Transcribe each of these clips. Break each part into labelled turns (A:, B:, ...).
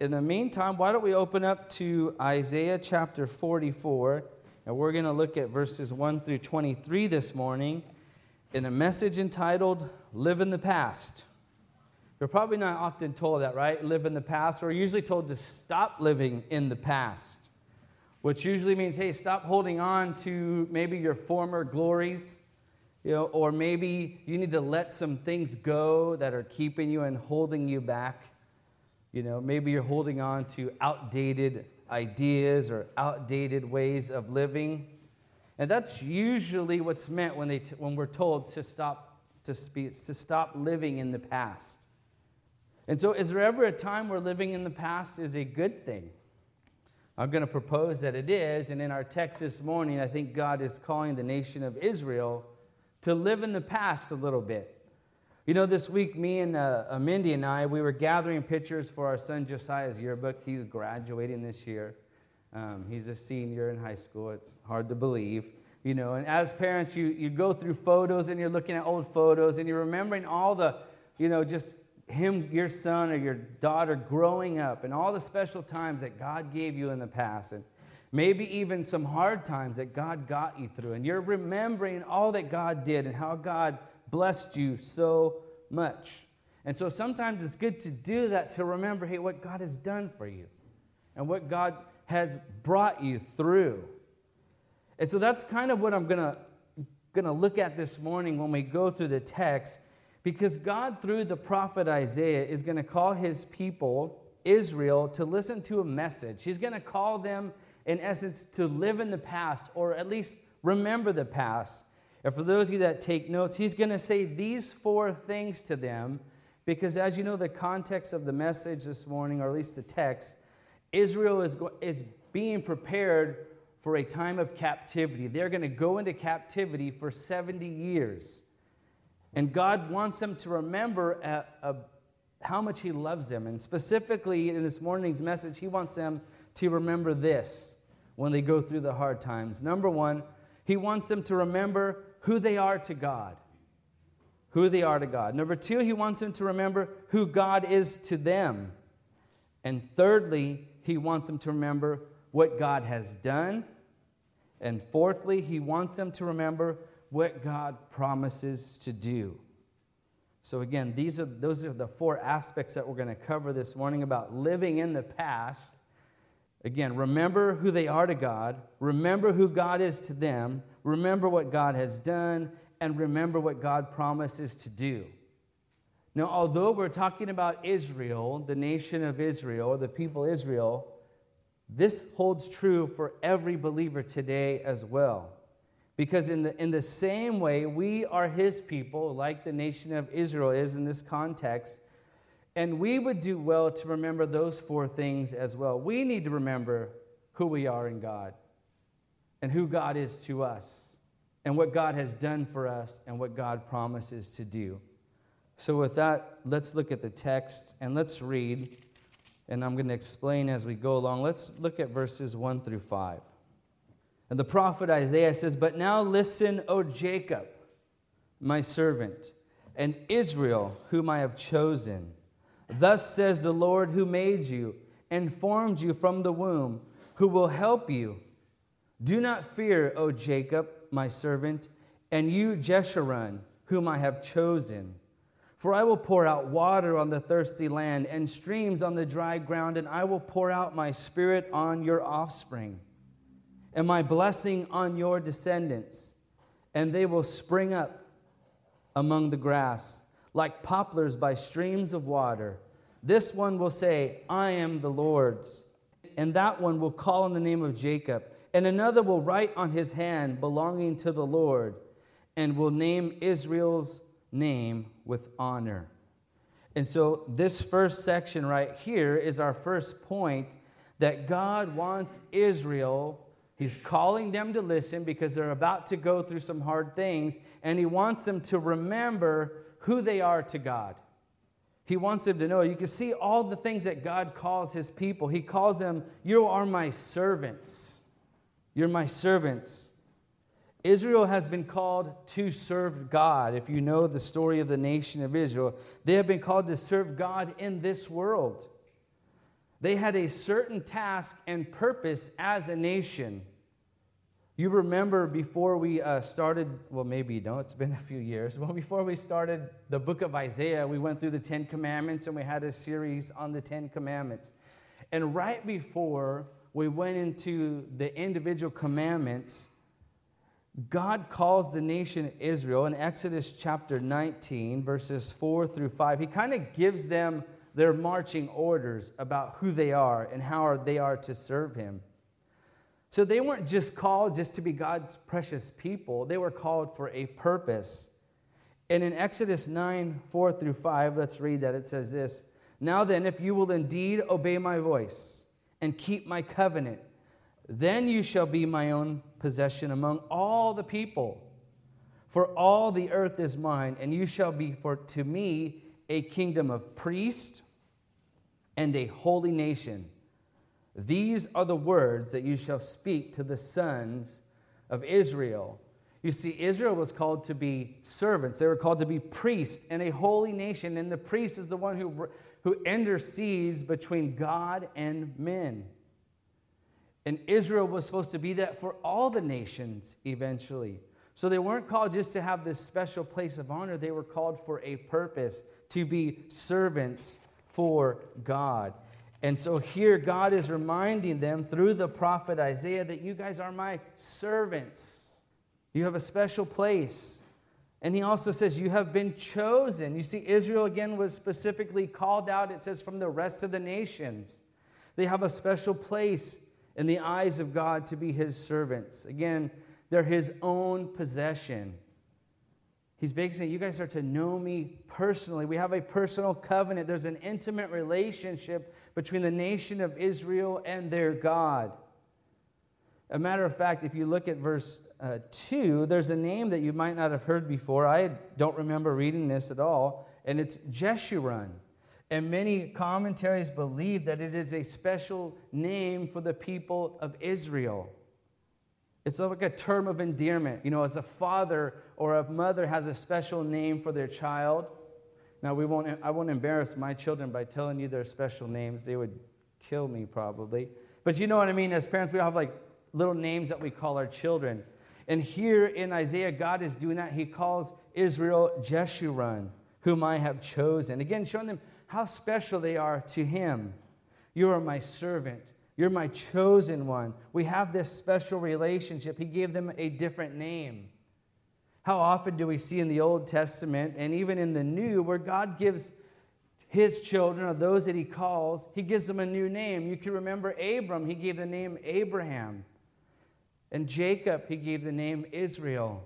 A: in the meantime, why don't we open up to Isaiah chapter 44, and we're going to look at verses 1 through 23 this morning in a message entitled Live in the Past. You're probably not often told that, right? Live in the past. We're usually told to stop living in the past, which usually means, hey, stop holding on to maybe your former glories, you know, or maybe you need to let some things go that are keeping you and holding you back. You know, maybe you're holding on to outdated ideas or outdated ways of living. And that's usually what's meant when, they t- when we're told to stop, to, speak, to stop living in the past. And so, is there ever a time where living in the past is a good thing? I'm going to propose that it is. And in our text this morning, I think God is calling the nation of Israel to live in the past a little bit. You know, this week, me and uh, Mindy and I, we were gathering pictures for our son Josiah's yearbook. He's graduating this year. Um, he's a senior in high school. It's hard to believe. You know, and as parents, you, you go through photos and you're looking at old photos and you're remembering all the, you know, just him, your son or your daughter growing up and all the special times that God gave you in the past, and maybe even some hard times that God got you through, and you're remembering all that God did and how God blessed you so much. And so sometimes it's good to do that to remember, hey, what God has done for you and what God has brought you through. And so that's kind of what I'm going to going to look at this morning when we go through the text because God, through the prophet Isaiah, is going to call his people, Israel, to listen to a message. He's going to call them, in essence, to live in the past, or at least remember the past. And for those of you that take notes, he's going to say these four things to them, because as you know, the context of the message this morning, or at least the text, Israel is, is being prepared for a time of captivity. They're going to go into captivity for 70 years. And God wants them to remember uh, uh, how much He loves them. And specifically in this morning's message, He wants them to remember this when they go through the hard times. Number one, He wants them to remember who they are to God. Who they are to God. Number two, He wants them to remember who God is to them. And thirdly, He wants them to remember what God has done. And fourthly, He wants them to remember what God promises to do. So, again, these are, those are the four aspects that we're going to cover this morning about living in the past. Again, remember who they are to God, remember who God is to them, remember what God has done, and remember what God promises to do. Now, although we're talking about Israel, the nation of Israel, the people Israel, this holds true for every believer today as well. Because in the, in the same way, we are his people, like the nation of Israel is in this context, and we would do well to remember those four things as well. We need to remember who we are in God and who God is to us and what God has done for us and what God promises to do. So, with that, let's look at the text and let's read, and I'm going to explain as we go along. Let's look at verses 1 through 5. And the prophet Isaiah says, But now listen, O Jacob, my servant, and Israel, whom I have chosen. Thus says the Lord who made you and formed you from the womb, who will help you. Do not fear, O Jacob, my servant, and you, Jeshurun, whom I have chosen. For I will pour out water on the thirsty land and streams on the dry ground, and I will pour out my spirit on your offspring and my blessing on your descendants, and they will spring up among the grass like poplars by streams of water. This one will say, I am the Lord's. And that one will call on the name of Jacob. And another will write on his hand, belonging to the Lord, and will name Israel's name with honor. And so, this first section right here is our first point that God wants Israel He's calling them to listen because they're about to go through some hard things, and he wants them to remember who they are to God. He wants them to know. You can see all the things that God calls his people. He calls them, You are my servants. You're my servants. Israel has been called to serve God. If you know the story of the nation of Israel, they have been called to serve God in this world. They had a certain task and purpose as a nation. You remember before we uh, started, well, maybe you don't, it's been a few years. Well, before we started the book of Isaiah, we went through the Ten Commandments and we had a series on the Ten Commandments. And right before we went into the individual commandments, God calls the nation Israel in Exodus chapter 19, verses 4 through 5. He kind of gives them their marching orders about who they are and how they are to serve Him. So they weren't just called just to be God's precious people, they were called for a purpose. And in Exodus 9, 4 through 5, let's read that. It says this Now then, if you will indeed obey my voice and keep my covenant, then you shall be my own possession among all the people. For all the earth is mine, and you shall be for to me a kingdom of priests and a holy nation. These are the words that you shall speak to the sons of Israel. You see, Israel was called to be servants. They were called to be priests and a holy nation. And the priest is the one who, who intercedes between God and men. And Israel was supposed to be that for all the nations eventually. So they weren't called just to have this special place of honor, they were called for a purpose to be servants for God. And so here, God is reminding them through the prophet Isaiah that you guys are my servants. You have a special place. And he also says, You have been chosen. You see, Israel again was specifically called out, it says, from the rest of the nations. They have a special place in the eyes of God to be his servants. Again, they're his own possession. He's basically saying, You guys are to know me personally. We have a personal covenant, there's an intimate relationship between the nation of Israel and their God. A matter of fact, if you look at verse uh, 2, there's a name that you might not have heard before. I don't remember reading this at all, and it's Jeshurun. And many commentaries believe that it is a special name for the people of Israel. It's like a term of endearment. You know, as a father or a mother has a special name for their child. Now, we won't, I won't embarrass my children by telling you their special names. They would kill me probably. But you know what I mean? As parents, we all have like little names that we call our children. And here in Isaiah, God is doing that. He calls Israel Jeshurun, whom I have chosen. Again, showing them how special they are to Him. You are my servant. You're my chosen one. We have this special relationship. He gave them a different name. How often do we see in the Old Testament and even in the New where God gives his children, or those that he calls, he gives them a new name? You can remember Abram, he gave the name Abraham. And Jacob, he gave the name Israel.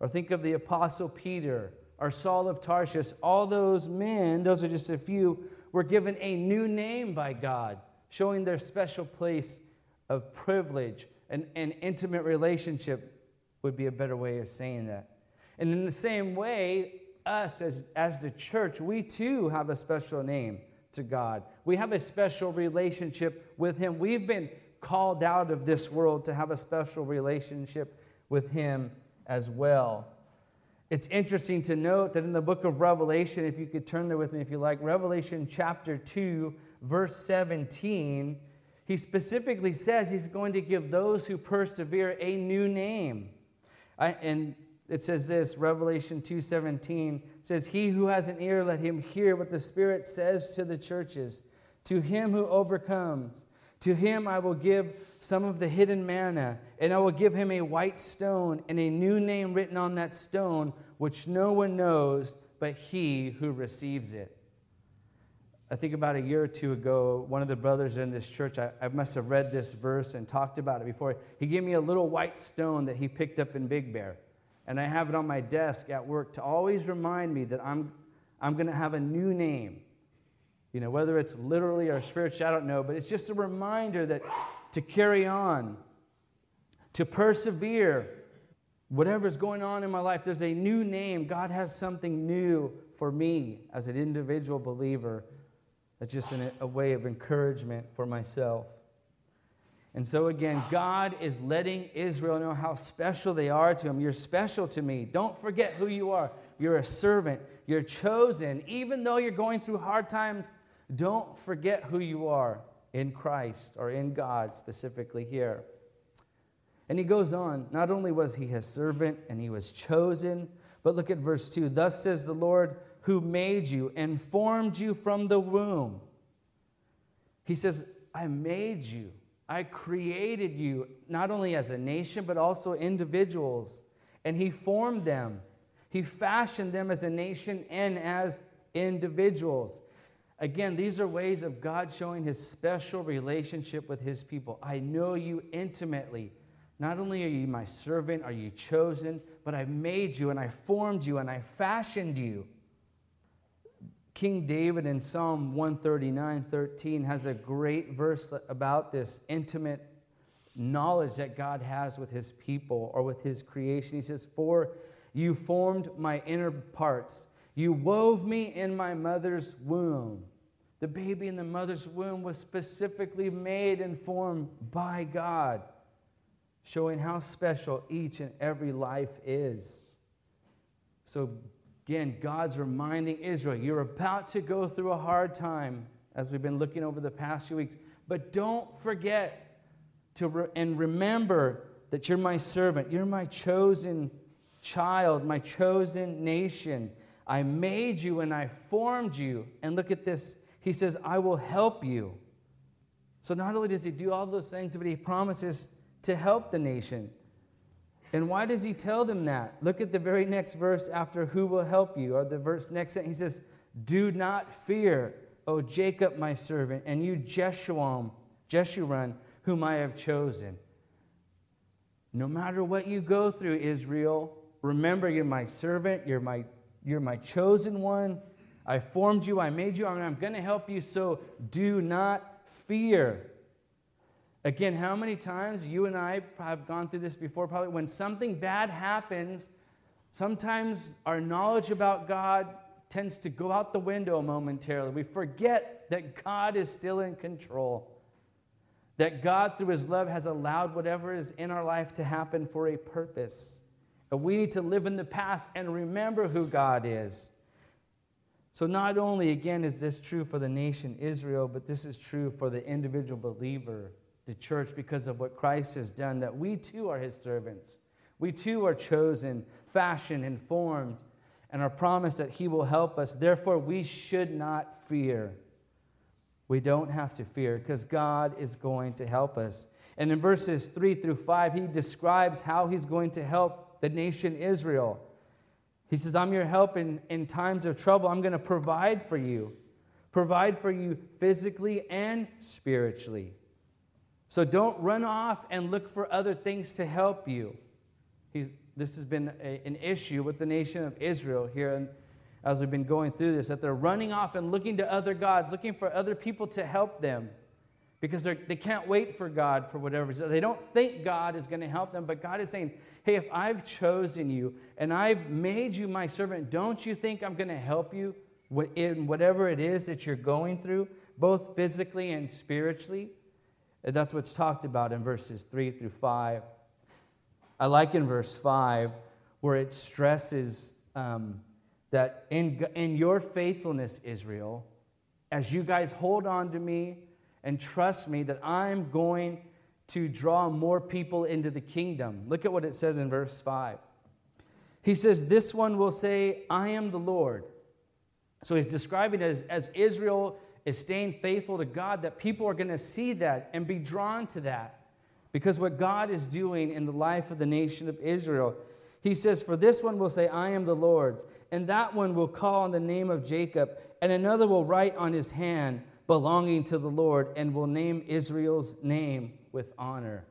A: Or think of the Apostle Peter or Saul of Tarshish. All those men, those are just a few, were given a new name by God, showing their special place of privilege and an intimate relationship would be a better way of saying that. And in the same way, us as, as the church, we too have a special name to God. We have a special relationship with Him. We've been called out of this world to have a special relationship with Him as well. It's interesting to note that in the book of Revelation, if you could turn there with me if you like, Revelation chapter 2, verse 17, he specifically says he's going to give those who persevere a new name. I, and it says this revelation 2.17 says he who has an ear let him hear what the spirit says to the churches to him who overcomes to him i will give some of the hidden manna and i will give him a white stone and a new name written on that stone which no one knows but he who receives it I think about a year or two ago, one of the brothers in this church, I, I, must have read this verse and talked about it before. He gave me a little white stone that he picked up in Big Bear. And I have it on my desk at work to always remind me that I'm, I'm going to have a new name. You know, whether it's literally or spiritual, I don't know, but it's just a reminder that to carry on, to persevere, whatever's going on in my life, there's a new name. God has something new for me as an individual believer that's just an, a way of encouragement for myself. And so, again, God is letting Israel know how special they are to Him. You're special to me. Don't forget who you are. You're a servant. You're chosen. Even though you're going through hard times, Don't forget who you are in Christ or in God specifically here. And he goes on, not only was he his servant and he was chosen, but look at verse 2. Thus says the Lord who made you and formed you from the womb. He says, I made you. I created you, not only as a nation, but also individuals. And he formed them. He fashioned them as a nation and as individuals. Again, these are ways of God showing his special relationship with his people. I know you intimately. Not only are you my servant, are you chosen, but I made you and I formed you and I fashioned you. King David in Psalm 139 13 has a great verse about this intimate knowledge that God has with his people or with his creation. He says, For you formed my inner parts. You wove me in my mother's womb. The baby in the mother's womb was specifically made and formed by God, showing how special each and every life is. So, again, God's reminding Israel, you're about to go through a hard time, as we've been looking over the past few weeks, but don't forget to re- and remember that you're my servant, you're my chosen child, my chosen nation. I made you and I formed you. And look at this. He says, I will help you. So not only does he do all those things, but he promises to help the nation. And why does he tell them that? Look at the very next verse after who will help you, or the verse next sentence. He says, Do not fear, O Jacob, my servant, and you, Jeshurun, Jeshurun, whom I have chosen. No matter what you go through, Israel, remember you're my servant, you're my you're my chosen one. I formed you, I made you, and I'm going to help you, so do not fear. Again, how many times you and I have gone through this before? Probably when something bad happens, sometimes our knowledge about God tends to go out the window momentarily. We forget that God is still in control, that God, through His love, has allowed whatever is in our life to happen for a purpose. But we need to live in the past and remember who God is. So, not only, again, is this true for the nation Israel, but this is true for the individual believer, the church, because of what Christ has done, that we too are his servants. We too are chosen, fashioned, and formed, and are promised that he will help us. Therefore, we should not fear. We don't have to fear because God is going to help us. And in verses 3 through 5, he describes how he's going to help the nation Israel. He says, I'm your help in, in times of trouble. I'm going to provide for you, provide for you physically and spiritually. So don't run off and look for other things to help you. He's, this has been a, an issue with the nation of Israel here as we've been going through this, that they're running off and looking to other gods, looking for other people to help them because they can't wait for God for whatever. They don't think God is going to help them, but God is saying, Hey, if I've chosen you and I've made you my servant, don't you think I'm going to help you in whatever it is that you're going through, both physically and spiritually? And that's what's talked about in verses 3 through 5. I like in verse 5 where it stresses um, that in, in your faithfulness, Israel, as you guys hold on to me and trust me, that I'm going to draw more people into the kingdom. Look at what it says in verse 5. He says, This one will say, I am the Lord. So he's describing as, as Israel is staying faithful to God, that people are going to see that and be drawn to that. Because what God is doing in the life of the nation of Israel, he says, For this one will say, I am the Lord's, and that one will call on the name of Jacob, and another will write on his hand, belonging to the Lord, and will name Israel's name with honor.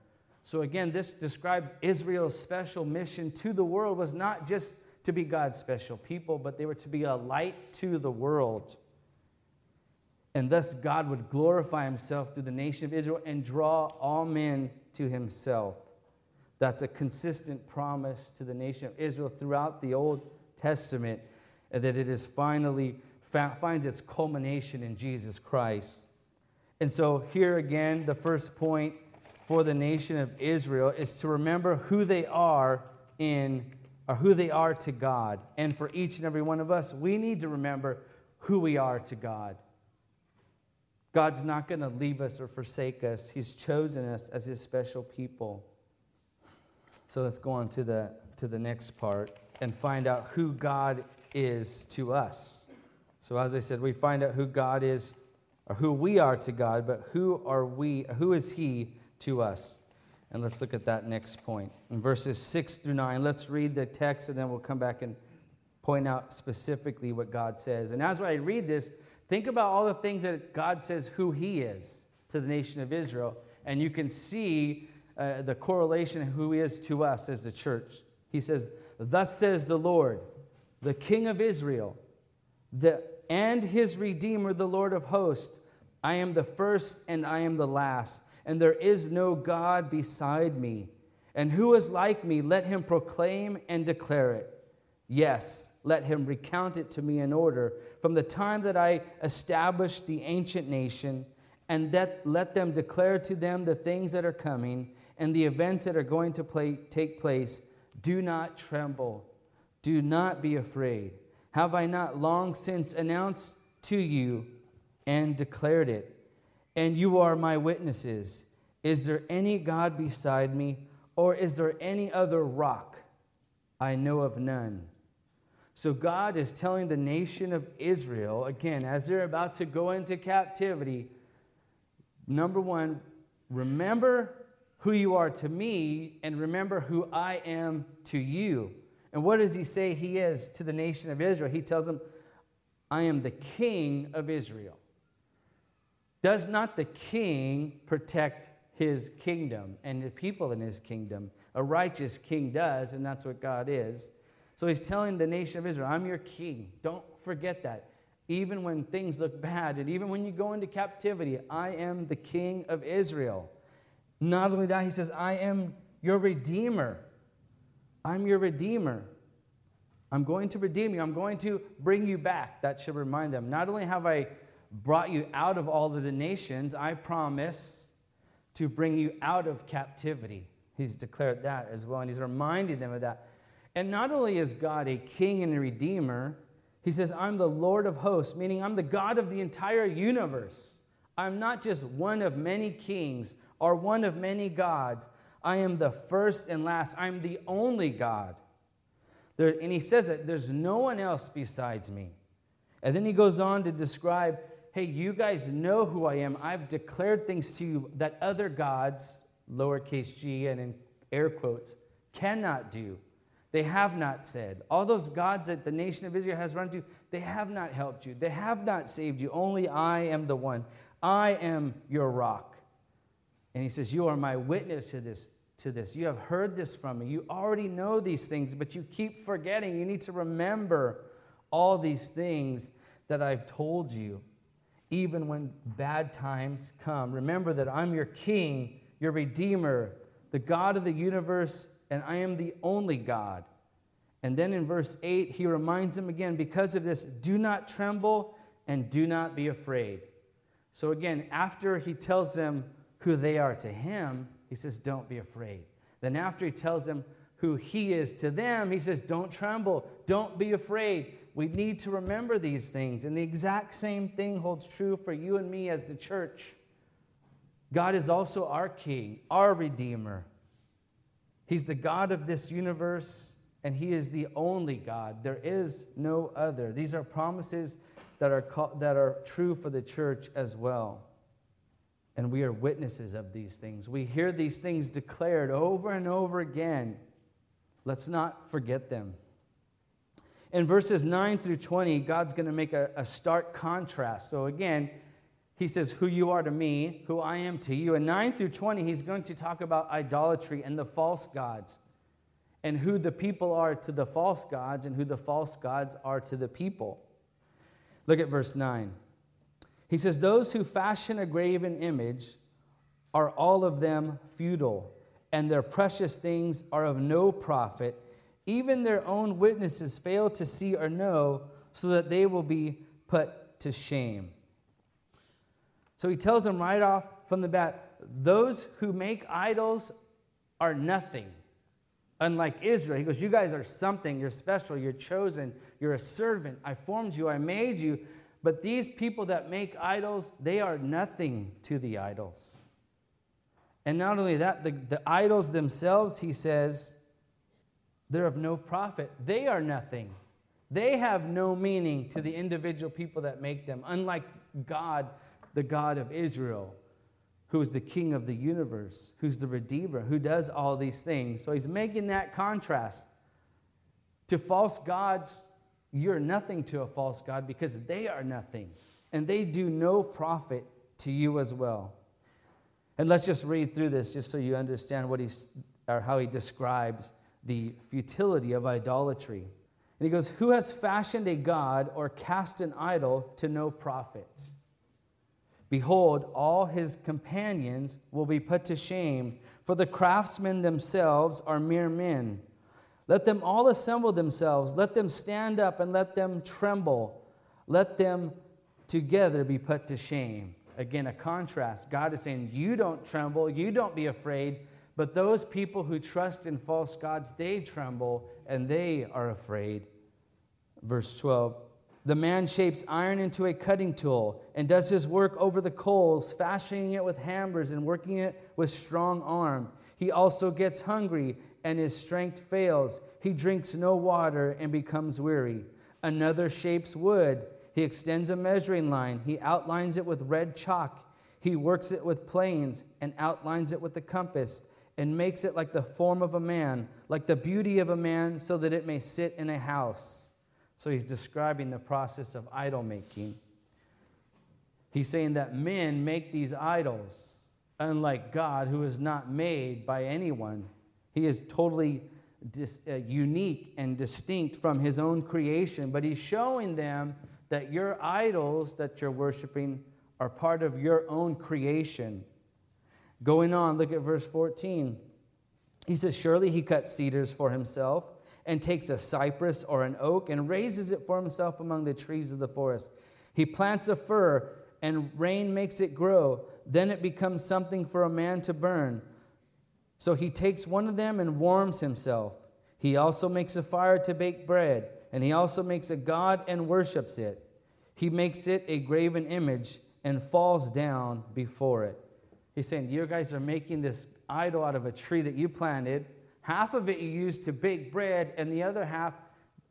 A: So again, this describes Israel's special mission to the world was not just to be God's special people, but they were to be a light to the world. And thus God would glorify himself through the nation of Israel and draw all men to himself. That's a consistent promise to the nation of Israel throughout the Old Testament, and that it is finally finds its culmination in Jesus Christ. And so here again, the first point for the nation of Israel is to remember who they are in or who they are to God. And for each and every one of us, we need to remember who we are to God. God's not going to leave us or forsake us. He's chosen us as his special people. So let's go on to the, to the next part and find out who God is to us. So, as I said, we find out who God is, or who we are to God, but who are we, who is He to us? And let's look at that next point. In verses 6 through 9, let's read the text and then we'll come back and point out specifically what God says. And as I read this, think about all the things that God says who He is to the nation of Israel. And you can see uh, the correlation who He is to us as the church. He says, Thus says the Lord, the King of Israel, the, and his Redeemer, the Lord of hosts. I am the first and I am the last, and there is no God beside me. And who is like me? Let him proclaim and declare it. Yes, let him recount it to me in order. From the time that I established the ancient nation, and that let them declare to them the things that are coming and the events that are going to play, take place. Do not tremble. Do not be afraid. Have I not long since announced to you and declared it? And you are my witnesses. Is there any God beside me, or is there any other rock? I know of none. So God is telling the nation of Israel, again, as they're about to go into captivity, number one, remember who you are to me and remember who I am to you. And what does he say he is to the nation of Israel? He tells them, I am the king of Israel. Does not the king protect his kingdom and the people in his kingdom? A righteous king does, and that's what God is. So he's telling the nation of Israel, I'm your king. Don't forget that. Even when things look bad, and even when you go into captivity, I am the king of Israel. Not only that, he says, I am your redeemer. I'm your redeemer. I'm going to redeem you. I'm going to bring you back. That should remind them. Not only have I brought you out of all of the nations, I promise to bring you out of captivity. He's declared that as well, and he's reminding them of that. And not only is God a king and a redeemer, he says, I'm the Lord of hosts, meaning I'm the God of the entire universe. I'm not just one of many kings or one of many gods. I am the first and last. I'm the only God. There, and he says that there's no one else besides me. And then he goes on to describe hey, you guys know who I am. I've declared things to you that other gods, lowercase g and in air quotes, cannot do. They have not said. All those gods that the nation of Israel has run to, they have not helped you. They have not saved you. Only I am the one. I am your rock. And he says, You are my witness to this. To this. You have heard this from me. You already know these things, but you keep forgetting. You need to remember all these things that I've told you, even when bad times come. Remember that I'm your king, your redeemer, the God of the universe, and I am the only God. And then in verse 8, he reminds them again, because of this, do not tremble and do not be afraid. So again, after he tells them who they are to him, he says, Don't be afraid. Then, after he tells them who he is to them, he says, Don't tremble, don't be afraid. We need to remember these things. And the exact same thing holds true for you and me as the church. God is also our King, our Redeemer. He's the God of this universe, and He is the only God. There is no other. These are promises that are, that are true for the church as well. And we are witnesses of these things. We hear these things declared over and over again. Let's not forget them. In verses 9 through 20, God's going to make a, a stark contrast. So again, he says, Who you are to me, who I am to you. And 9 through 20, he's going to talk about idolatry and the false gods, and who the people are to the false gods, and who the false gods are to the people. Look at verse 9. He says, Those who fashion a graven image are all of them futile, and their precious things are of no profit. Even their own witnesses fail to see or know, so that they will be put to shame. So he tells them right off from the bat those who make idols are nothing. Unlike Israel, he goes, You guys are something. You're special. You're chosen. You're a servant. I formed you. I made you. But these people that make idols, they are nothing to the idols. And not only that, the, the idols themselves, he says, they're of no profit. They are nothing. They have no meaning to the individual people that make them, unlike God, the God of Israel, who is the king of the universe, who's the redeemer, who does all these things. So he's making that contrast. To false gods, you're nothing to a false God because they are nothing, and they do no profit to you as well. And let's just read through this just so you understand what he's, or how he describes the futility of idolatry. And he goes, Who has fashioned a God or cast an idol to no profit? Behold, all his companions will be put to shame, for the craftsmen themselves are mere men. Let them all assemble themselves, let them stand up, and let them tremble. Let them together be put to shame. Again, a contrast. God is saying, You don't tremble, you don't be afraid. But those people who trust in false gods, they tremble and they are afraid. Verse 12 The man shapes iron into a cutting tool and does his work over the coals, fashioning it with hammers and working it with strong arm. He also gets hungry and his strength fails. He drinks no water and becomes weary. Another shapes wood he extends a measuring line. He outlines it with red chalk. He works it with planes and outlines it with the compass and makes it like the form of a man, like the beauty of a man, so that it may sit in a house. So he's describing the process of idol making. He's saying that men make these idols, unlike God, who is not made by anyone. He is totally dis, uh, unique and distinct from his own creation, but he's showing them that your idols that you're worshiping are part of your own creation. Going on, look at verse 14. He says, Surely he cuts cedars for himself and takes a cypress or an oak and raises it for himself among the trees of the forest. He plants a fir and rain makes it grow. Then it becomes something for a man to burn. So he takes one of them and warms himself. He also makes a fire to bake bread and he also makes a god and worships it. He makes it a graven image and falls down before it. He's saying, You guys are making this idol out of a tree that you planted. Half of it you use to bake bread, and the other half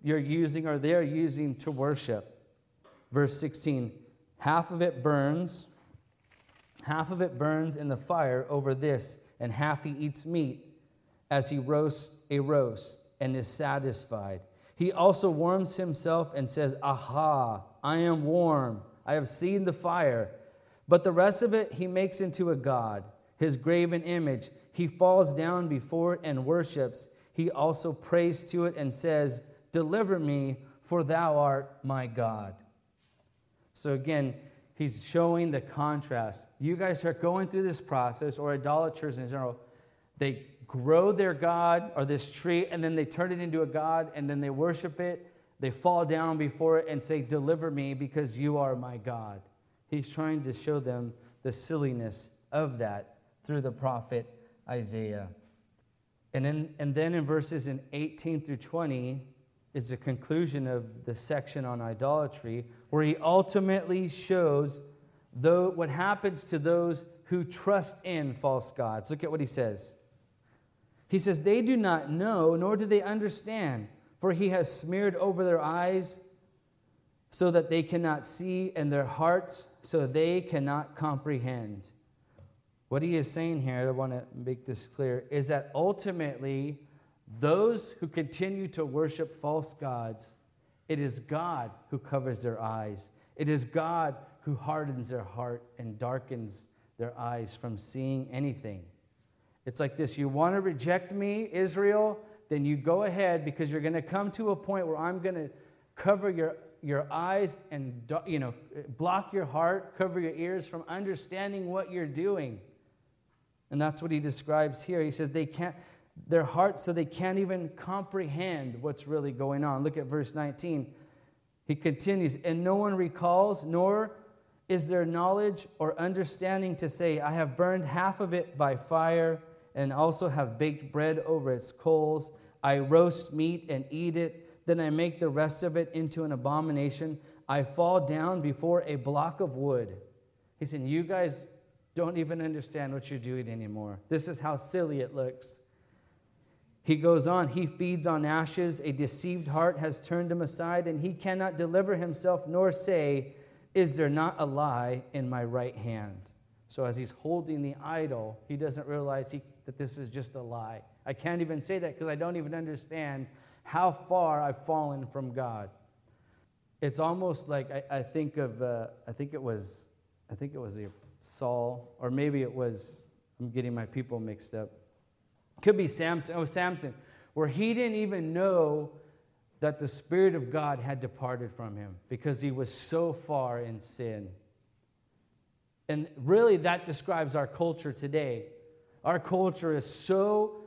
A: you're using or they're using to worship. Verse 16 Half of it burns, half of it burns in the fire over this, and half he eats meat as he roasts a roast and is satisfied. He also warms himself and says, Aha, I am warm. I have seen the fire. But the rest of it he makes into a god, his graven image. He falls down before it and worships. He also prays to it and says, Deliver me, for thou art my God. So again, he's showing the contrast. You guys are going through this process, or idolaters in general, they grow their God or this tree, and then they turn it into a God, and then they worship it. They fall down before it and say, Deliver me because you are my God. He's trying to show them the silliness of that through the prophet Isaiah. And, in, and then in verses in 18 through 20 is the conclusion of the section on idolatry, where he ultimately shows though, what happens to those who trust in false gods. Look at what he says. He says, They do not know, nor do they understand, for he has smeared over their eyes so that they cannot see, and their hearts so they cannot comprehend. What he is saying here, I want to make this clear, is that ultimately, those who continue to worship false gods, it is God who covers their eyes. It is God who hardens their heart and darkens their eyes from seeing anything. It's like this you want to reject me, Israel? Then you go ahead because you're going to come to a point where I'm going to cover your, your eyes and you know, block your heart, cover your ears from understanding what you're doing. And that's what he describes here. He says they can't, their hearts, so they can't even comprehend what's really going on. Look at verse 19. He continues, and no one recalls, nor is there knowledge or understanding to say, I have burned half of it by fire and also have baked bread over its coals. I roast meat and eat it. Then I make the rest of it into an abomination. I fall down before a block of wood. He said, You guys don't even understand what you're doing anymore. This is how silly it looks. He goes on, he feeds on ashes. A deceived heart has turned him aside, and he cannot deliver himself nor say, Is there not a lie in my right hand? So as he's holding the idol, he doesn't realize he, that this is just a lie. I can't even say that because I don't even understand how far I've fallen from God. It's almost like I, I think of, uh, I think it was, I think it was Saul, or maybe it was, I'm getting my people mixed up. Could be Samson. Oh, Samson, where he didn't even know that the Spirit of God had departed from him because he was so far in sin. And really, that describes our culture today. Our culture is so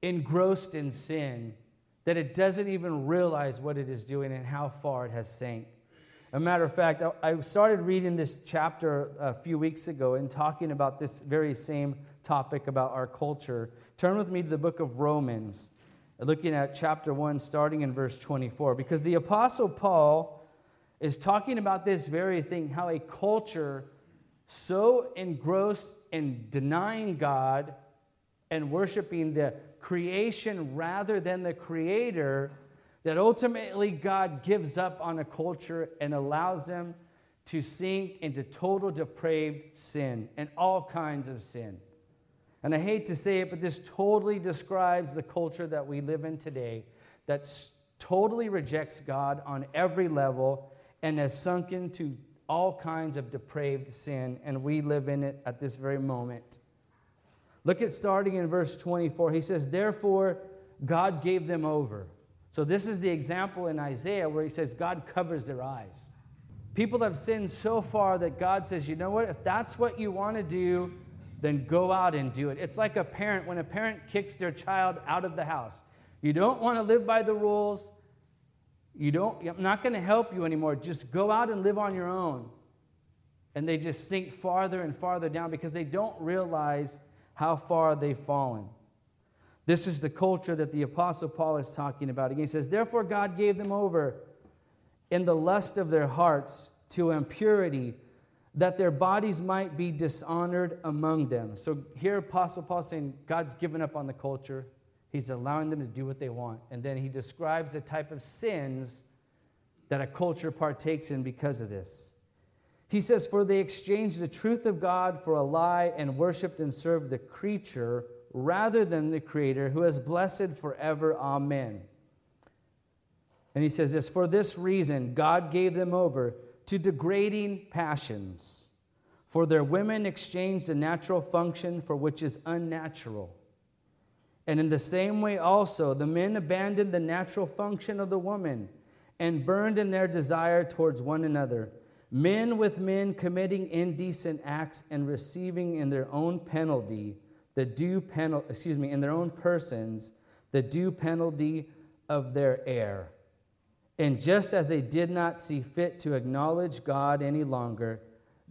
A: engrossed in sin that it doesn't even realize what it is doing and how far it has sank. A matter of fact, I started reading this chapter a few weeks ago and talking about this very same topic about our culture. Turn with me to the book of Romans, looking at chapter 1, starting in verse 24, because the Apostle Paul is talking about this very thing how a culture so engrossed in denying God and worshiping the creation rather than the creator that ultimately God gives up on a culture and allows them to sink into total depraved sin and all kinds of sin. And I hate to say it, but this totally describes the culture that we live in today that totally rejects God on every level and has sunk into all kinds of depraved sin, and we live in it at this very moment. Look at starting in verse 24. He says, Therefore, God gave them over. So, this is the example in Isaiah where he says, God covers their eyes. People have sinned so far that God says, You know what? If that's what you want to do, then go out and do it. It's like a parent when a parent kicks their child out of the house. You don't want to live by the rules. You don't, I'm not going to help you anymore. Just go out and live on your own. And they just sink farther and farther down because they don't realize how far they've fallen. This is the culture that the Apostle Paul is talking about. Again, he says, Therefore, God gave them over in the lust of their hearts to impurity that their bodies might be dishonored among them. So here, Apostle Paul saying God's given up on the culture. He's allowing them to do what they want. And then he describes the type of sins that a culture partakes in because of this. He says, For they exchanged the truth of God for a lie and worshiped and served the creature rather than the Creator, who is blessed forever. Amen. And he says this For this reason, God gave them over to degrading passions. For their women exchanged the natural function for which is unnatural. And in the same way, also, the men abandoned the natural function of the woman and burned in their desire towards one another. Men with men committing indecent acts and receiving in their own penalty the due penalty, excuse me, in their own persons, the due penalty of their error. And just as they did not see fit to acknowledge God any longer,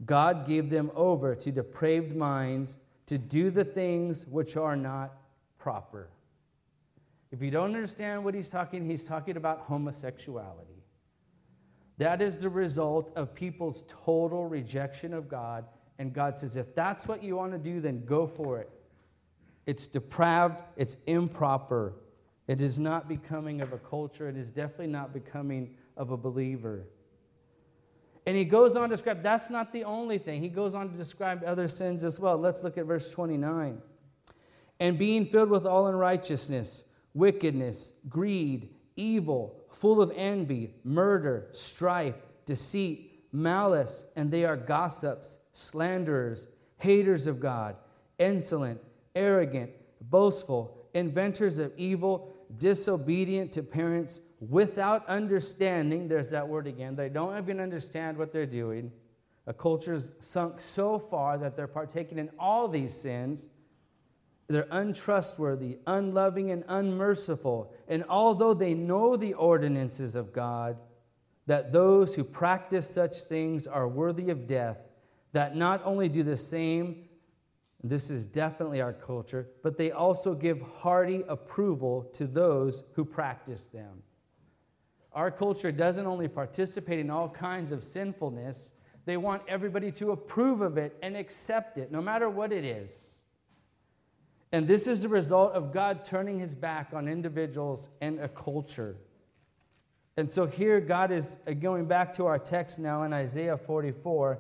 A: God gave them over to depraved minds to do the things which are not proper. If you don't understand what he's talking, he's talking about homosexuality. That is the result of people's total rejection of God. And God says, if that's what you want to do, then go for it. It's depraved, it's improper, it is not becoming of a culture. It is definitely not becoming of a believer. And he goes on to describe that's not the only thing. He goes on to describe other sins as well. Let's look at verse 29. And being filled with all unrighteousness, wickedness, greed, evil, full of envy, murder, strife, deceit, malice, and they are gossips, slanderers, haters of God, insolent, arrogant, boastful, inventors of evil disobedient to parents without understanding. There's that word again. They don't even understand what they're doing. A culture's sunk so far that they're partaking in all these sins. They're untrustworthy, unloving, and unmerciful. And although they know the ordinances of God, that those who practice such things are worthy of death, that not only do the same, this is definitely our culture, but they also give hearty approval to those who practice them. Our culture doesn't only participate in all kinds of sinfulness, they want everybody to approve of it and accept it, no matter what it is. And this is the result of God turning his back on individuals and a culture. And so here, God is uh, going back to our text now in Isaiah 44.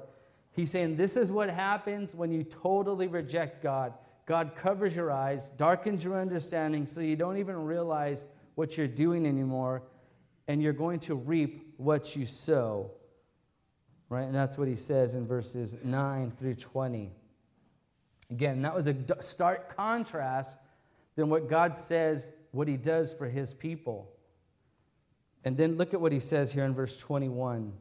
A: He's saying, This is what happens when you totally reject God. God covers your eyes, darkens your understanding, so you don't even realize what you're doing anymore, and you're going to reap what you sow. Right? And that's what he says in verses 9 through 20. Again, that was a stark contrast than what God says, what he does for his people. And then look at what he says here in verse 21.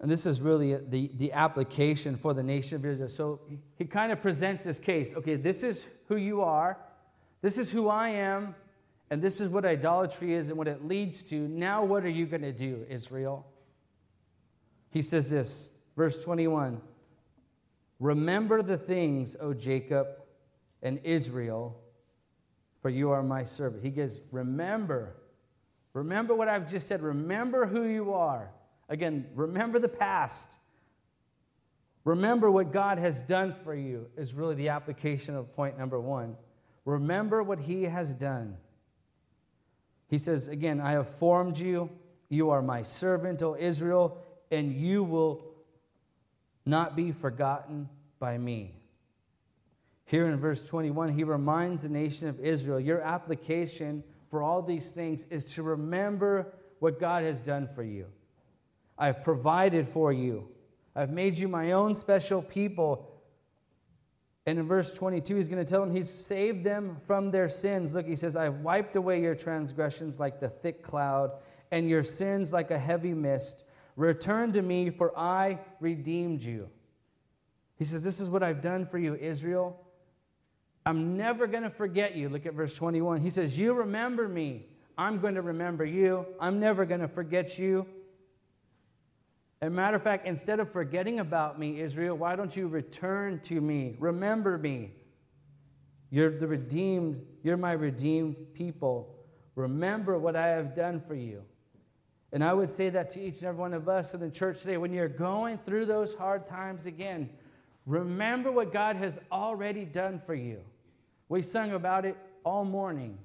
A: And this is really the, the application for the nation of Israel. So he, kind of presents this case. Okay, this is who you are, this is who I am, and this is what idolatry is and what it leads to. Now, what are you going to do, Israel? He says this, verse 21 Remember the things, O Jacob and Israel, for you are my servant. He gives, remember. Remember what I've just said. Remember who you are. Again, remember the past. Remember what God has done for you, is really the application of point number one. Remember what He has done. He says, again, I have formed you. You are my servant, O Israel, and you will not be forgotten by me. Here in verse 21, he reminds the nation of Israel your application for all these things is to remember what God has done for you. I've provided for you, I've made you my own special people. And in verse 22, he's going to tell them he's saved them from their sins. Look, he says, I've wiped away your transgressions like the thick cloud, and your sins like a heavy mist. Return to me, for I redeemed you. He says, This is what I've done for you, Israel. I'm never going to forget you. Look at verse 21. He says, You remember me. I'm going to remember you. I'm never going to forget you. As a matter of fact, instead of forgetting about me, Israel, why don't you return to me? Remember me. You're the redeemed, you're my redeemed people. Remember what I have done for you. And I would say that to each and every one of us in the church today. When you're going through those hard times again, remember what God has already done for you. We sung about it all morning,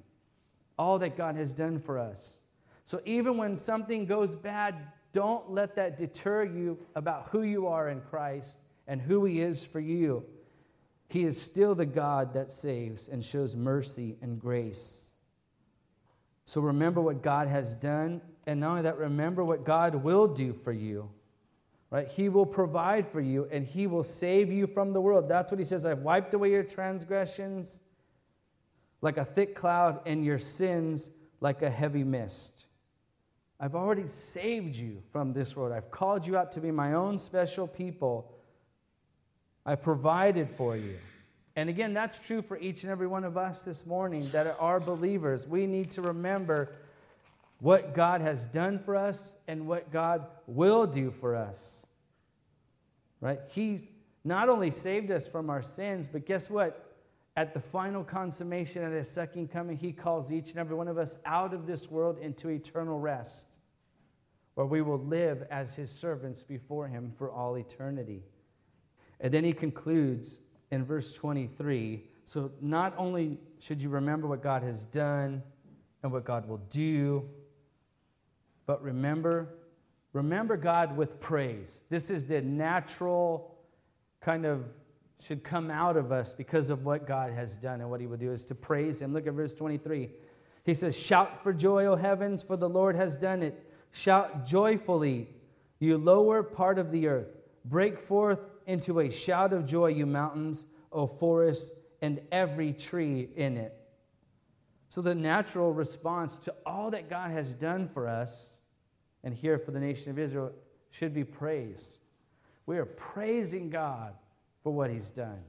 A: all that God has done for us. So even when something goes bad, don't let that deter you about who you are in Christ and who He is for you. He is still the God that saves and shows mercy and grace. So remember what God has done, and not only that, remember what God will do for you. Right? He will provide for you and he will save you from the world. That's what he says. I've wiped away your transgressions like a thick cloud and your sins like a heavy mist. I've already saved you from this world. I've called you out to be my own special people. I provided for you. And again, that's true for each and every one of us this morning that are believers. We need to remember what God has done for us and what God will do for us. Right? He's not only saved us from our sins, but guess what? At the final consummation at his second coming, he calls each and every one of us out of this world into eternal rest, where we will live as his servants before him for all eternity. And then he concludes in verse 23 so not only should you remember what God has done and what God will do, but remember remember God with praise. This is the natural kind of should come out of us because of what God has done and what he will do is to praise him. Look at verse 23. He says, Shout for joy, O heavens, for the Lord has done it. Shout joyfully, you lower part of the earth. Break forth into a shout of joy, you mountains, O forests, and every tree in it. So, the natural response to all that God has done for us and here for the nation of Israel should be praised. We are praising God for what he's done.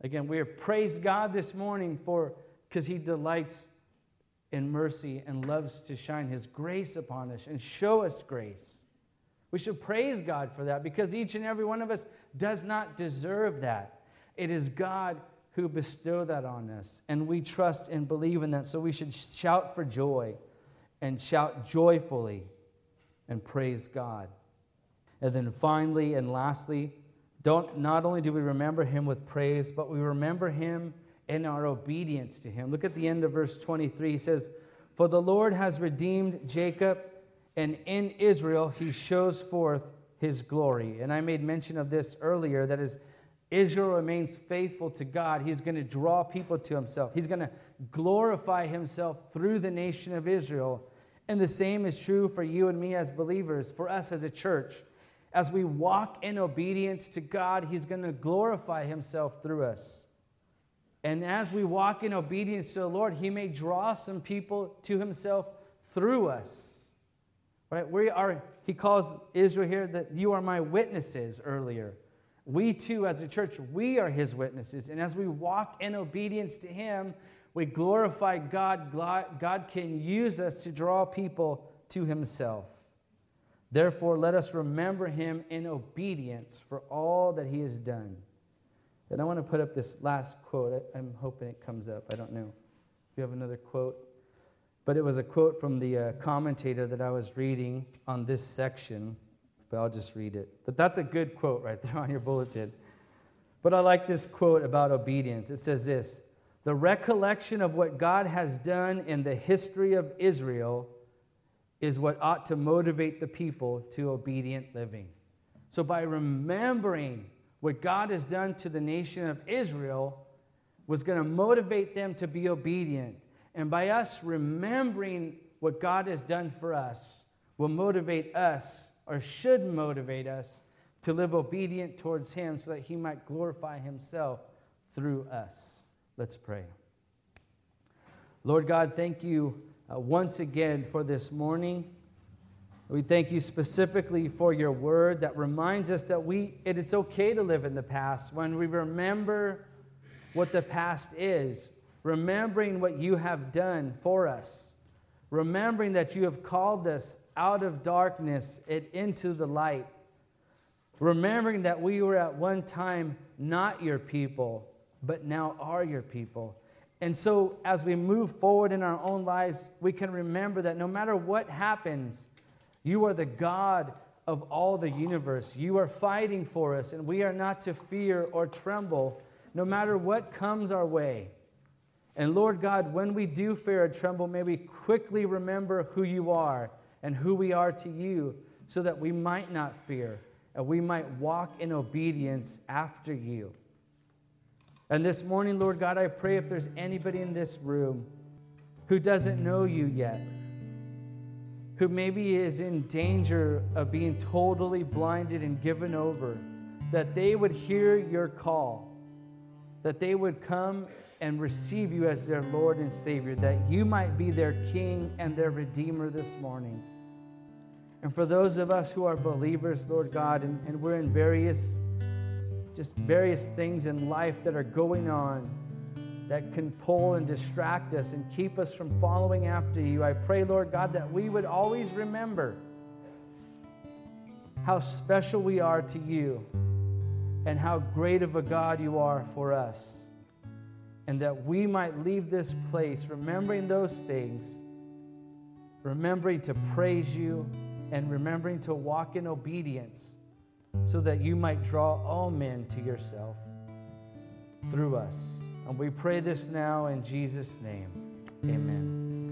A: Again, we are praised God this morning for because he delights in mercy and loves to shine his grace upon us and show us grace. We should praise God for that because each and every one of us does not deserve that. It is God who bestowed that on us, and we trust and believe in that. So we should shout for joy and shout joyfully and praise God. And then finally and lastly, don't not only do we remember him with praise, but we remember him in our obedience to him. Look at the end of verse 23. He says, For the Lord has redeemed Jacob, and in Israel he shows forth his glory. And I made mention of this earlier that as Israel remains faithful to God, he's going to draw people to himself. He's going to glorify himself through the nation of Israel. And the same is true for you and me as believers, for us as a church. As we walk in obedience to God, he's going to glorify himself through us. And as we walk in obedience to the Lord, he may draw some people to himself through us. Right? We are, he calls Israel here that you are my witnesses earlier. We too, as a church, we are his witnesses. And as we walk in obedience to him, we glorify God. God can use us to draw people to himself. Therefore, let us remember him in obedience for all that he has done. And I want to put up this last quote. I'm hoping it comes up. I don't know if you have another quote. But it was a quote from the uh, commentator that I was reading on this section, but I'll just read it. But that's a good quote right there on your bulletin. But I like this quote about obedience. It says this The recollection of what God has done in the history of Israel is what ought to motivate the people to obedient living. So, by remembering what God has done to the nation of Israel, was going to motivate them to be obedient. And by us remembering what God has done for us, will motivate us, or should motivate us, to live obedient towards Him so that He might glorify Himself through us. Let's pray. Lord God, thank you uh, once again for this morning. We thank you specifically for your word that reminds us that we, it, it's okay to live in the past when we remember what the past is, remembering what you have done for us, remembering that you have called us out of darkness and into the light, remembering that we were at one time not your people, but now are your people. And so, as we move forward in our own lives, we can remember that no matter what happens, you are the God of all the universe. You are fighting for us, and we are not to fear or tremble no matter what comes our way. And Lord God, when we do fear or tremble, may we quickly remember who you are and who we are to you so that we might not fear and we might walk in obedience after you. And this morning, Lord God, I pray if there's anybody in this room who doesn't know you yet, who maybe is in danger of being totally blinded and given over, that they would hear your call, that they would come and receive you as their Lord and Savior, that you might be their King and their Redeemer this morning. And for those of us who are believers, Lord God, and, and we're in various just various things in life that are going on that can pull and distract us and keep us from following after you. I pray, Lord God, that we would always remember how special we are to you and how great of a God you are for us. And that we might leave this place remembering those things, remembering to praise you, and remembering to walk in obedience so that you might draw all men to yourself through us. And we pray this now in Jesus' name. Amen.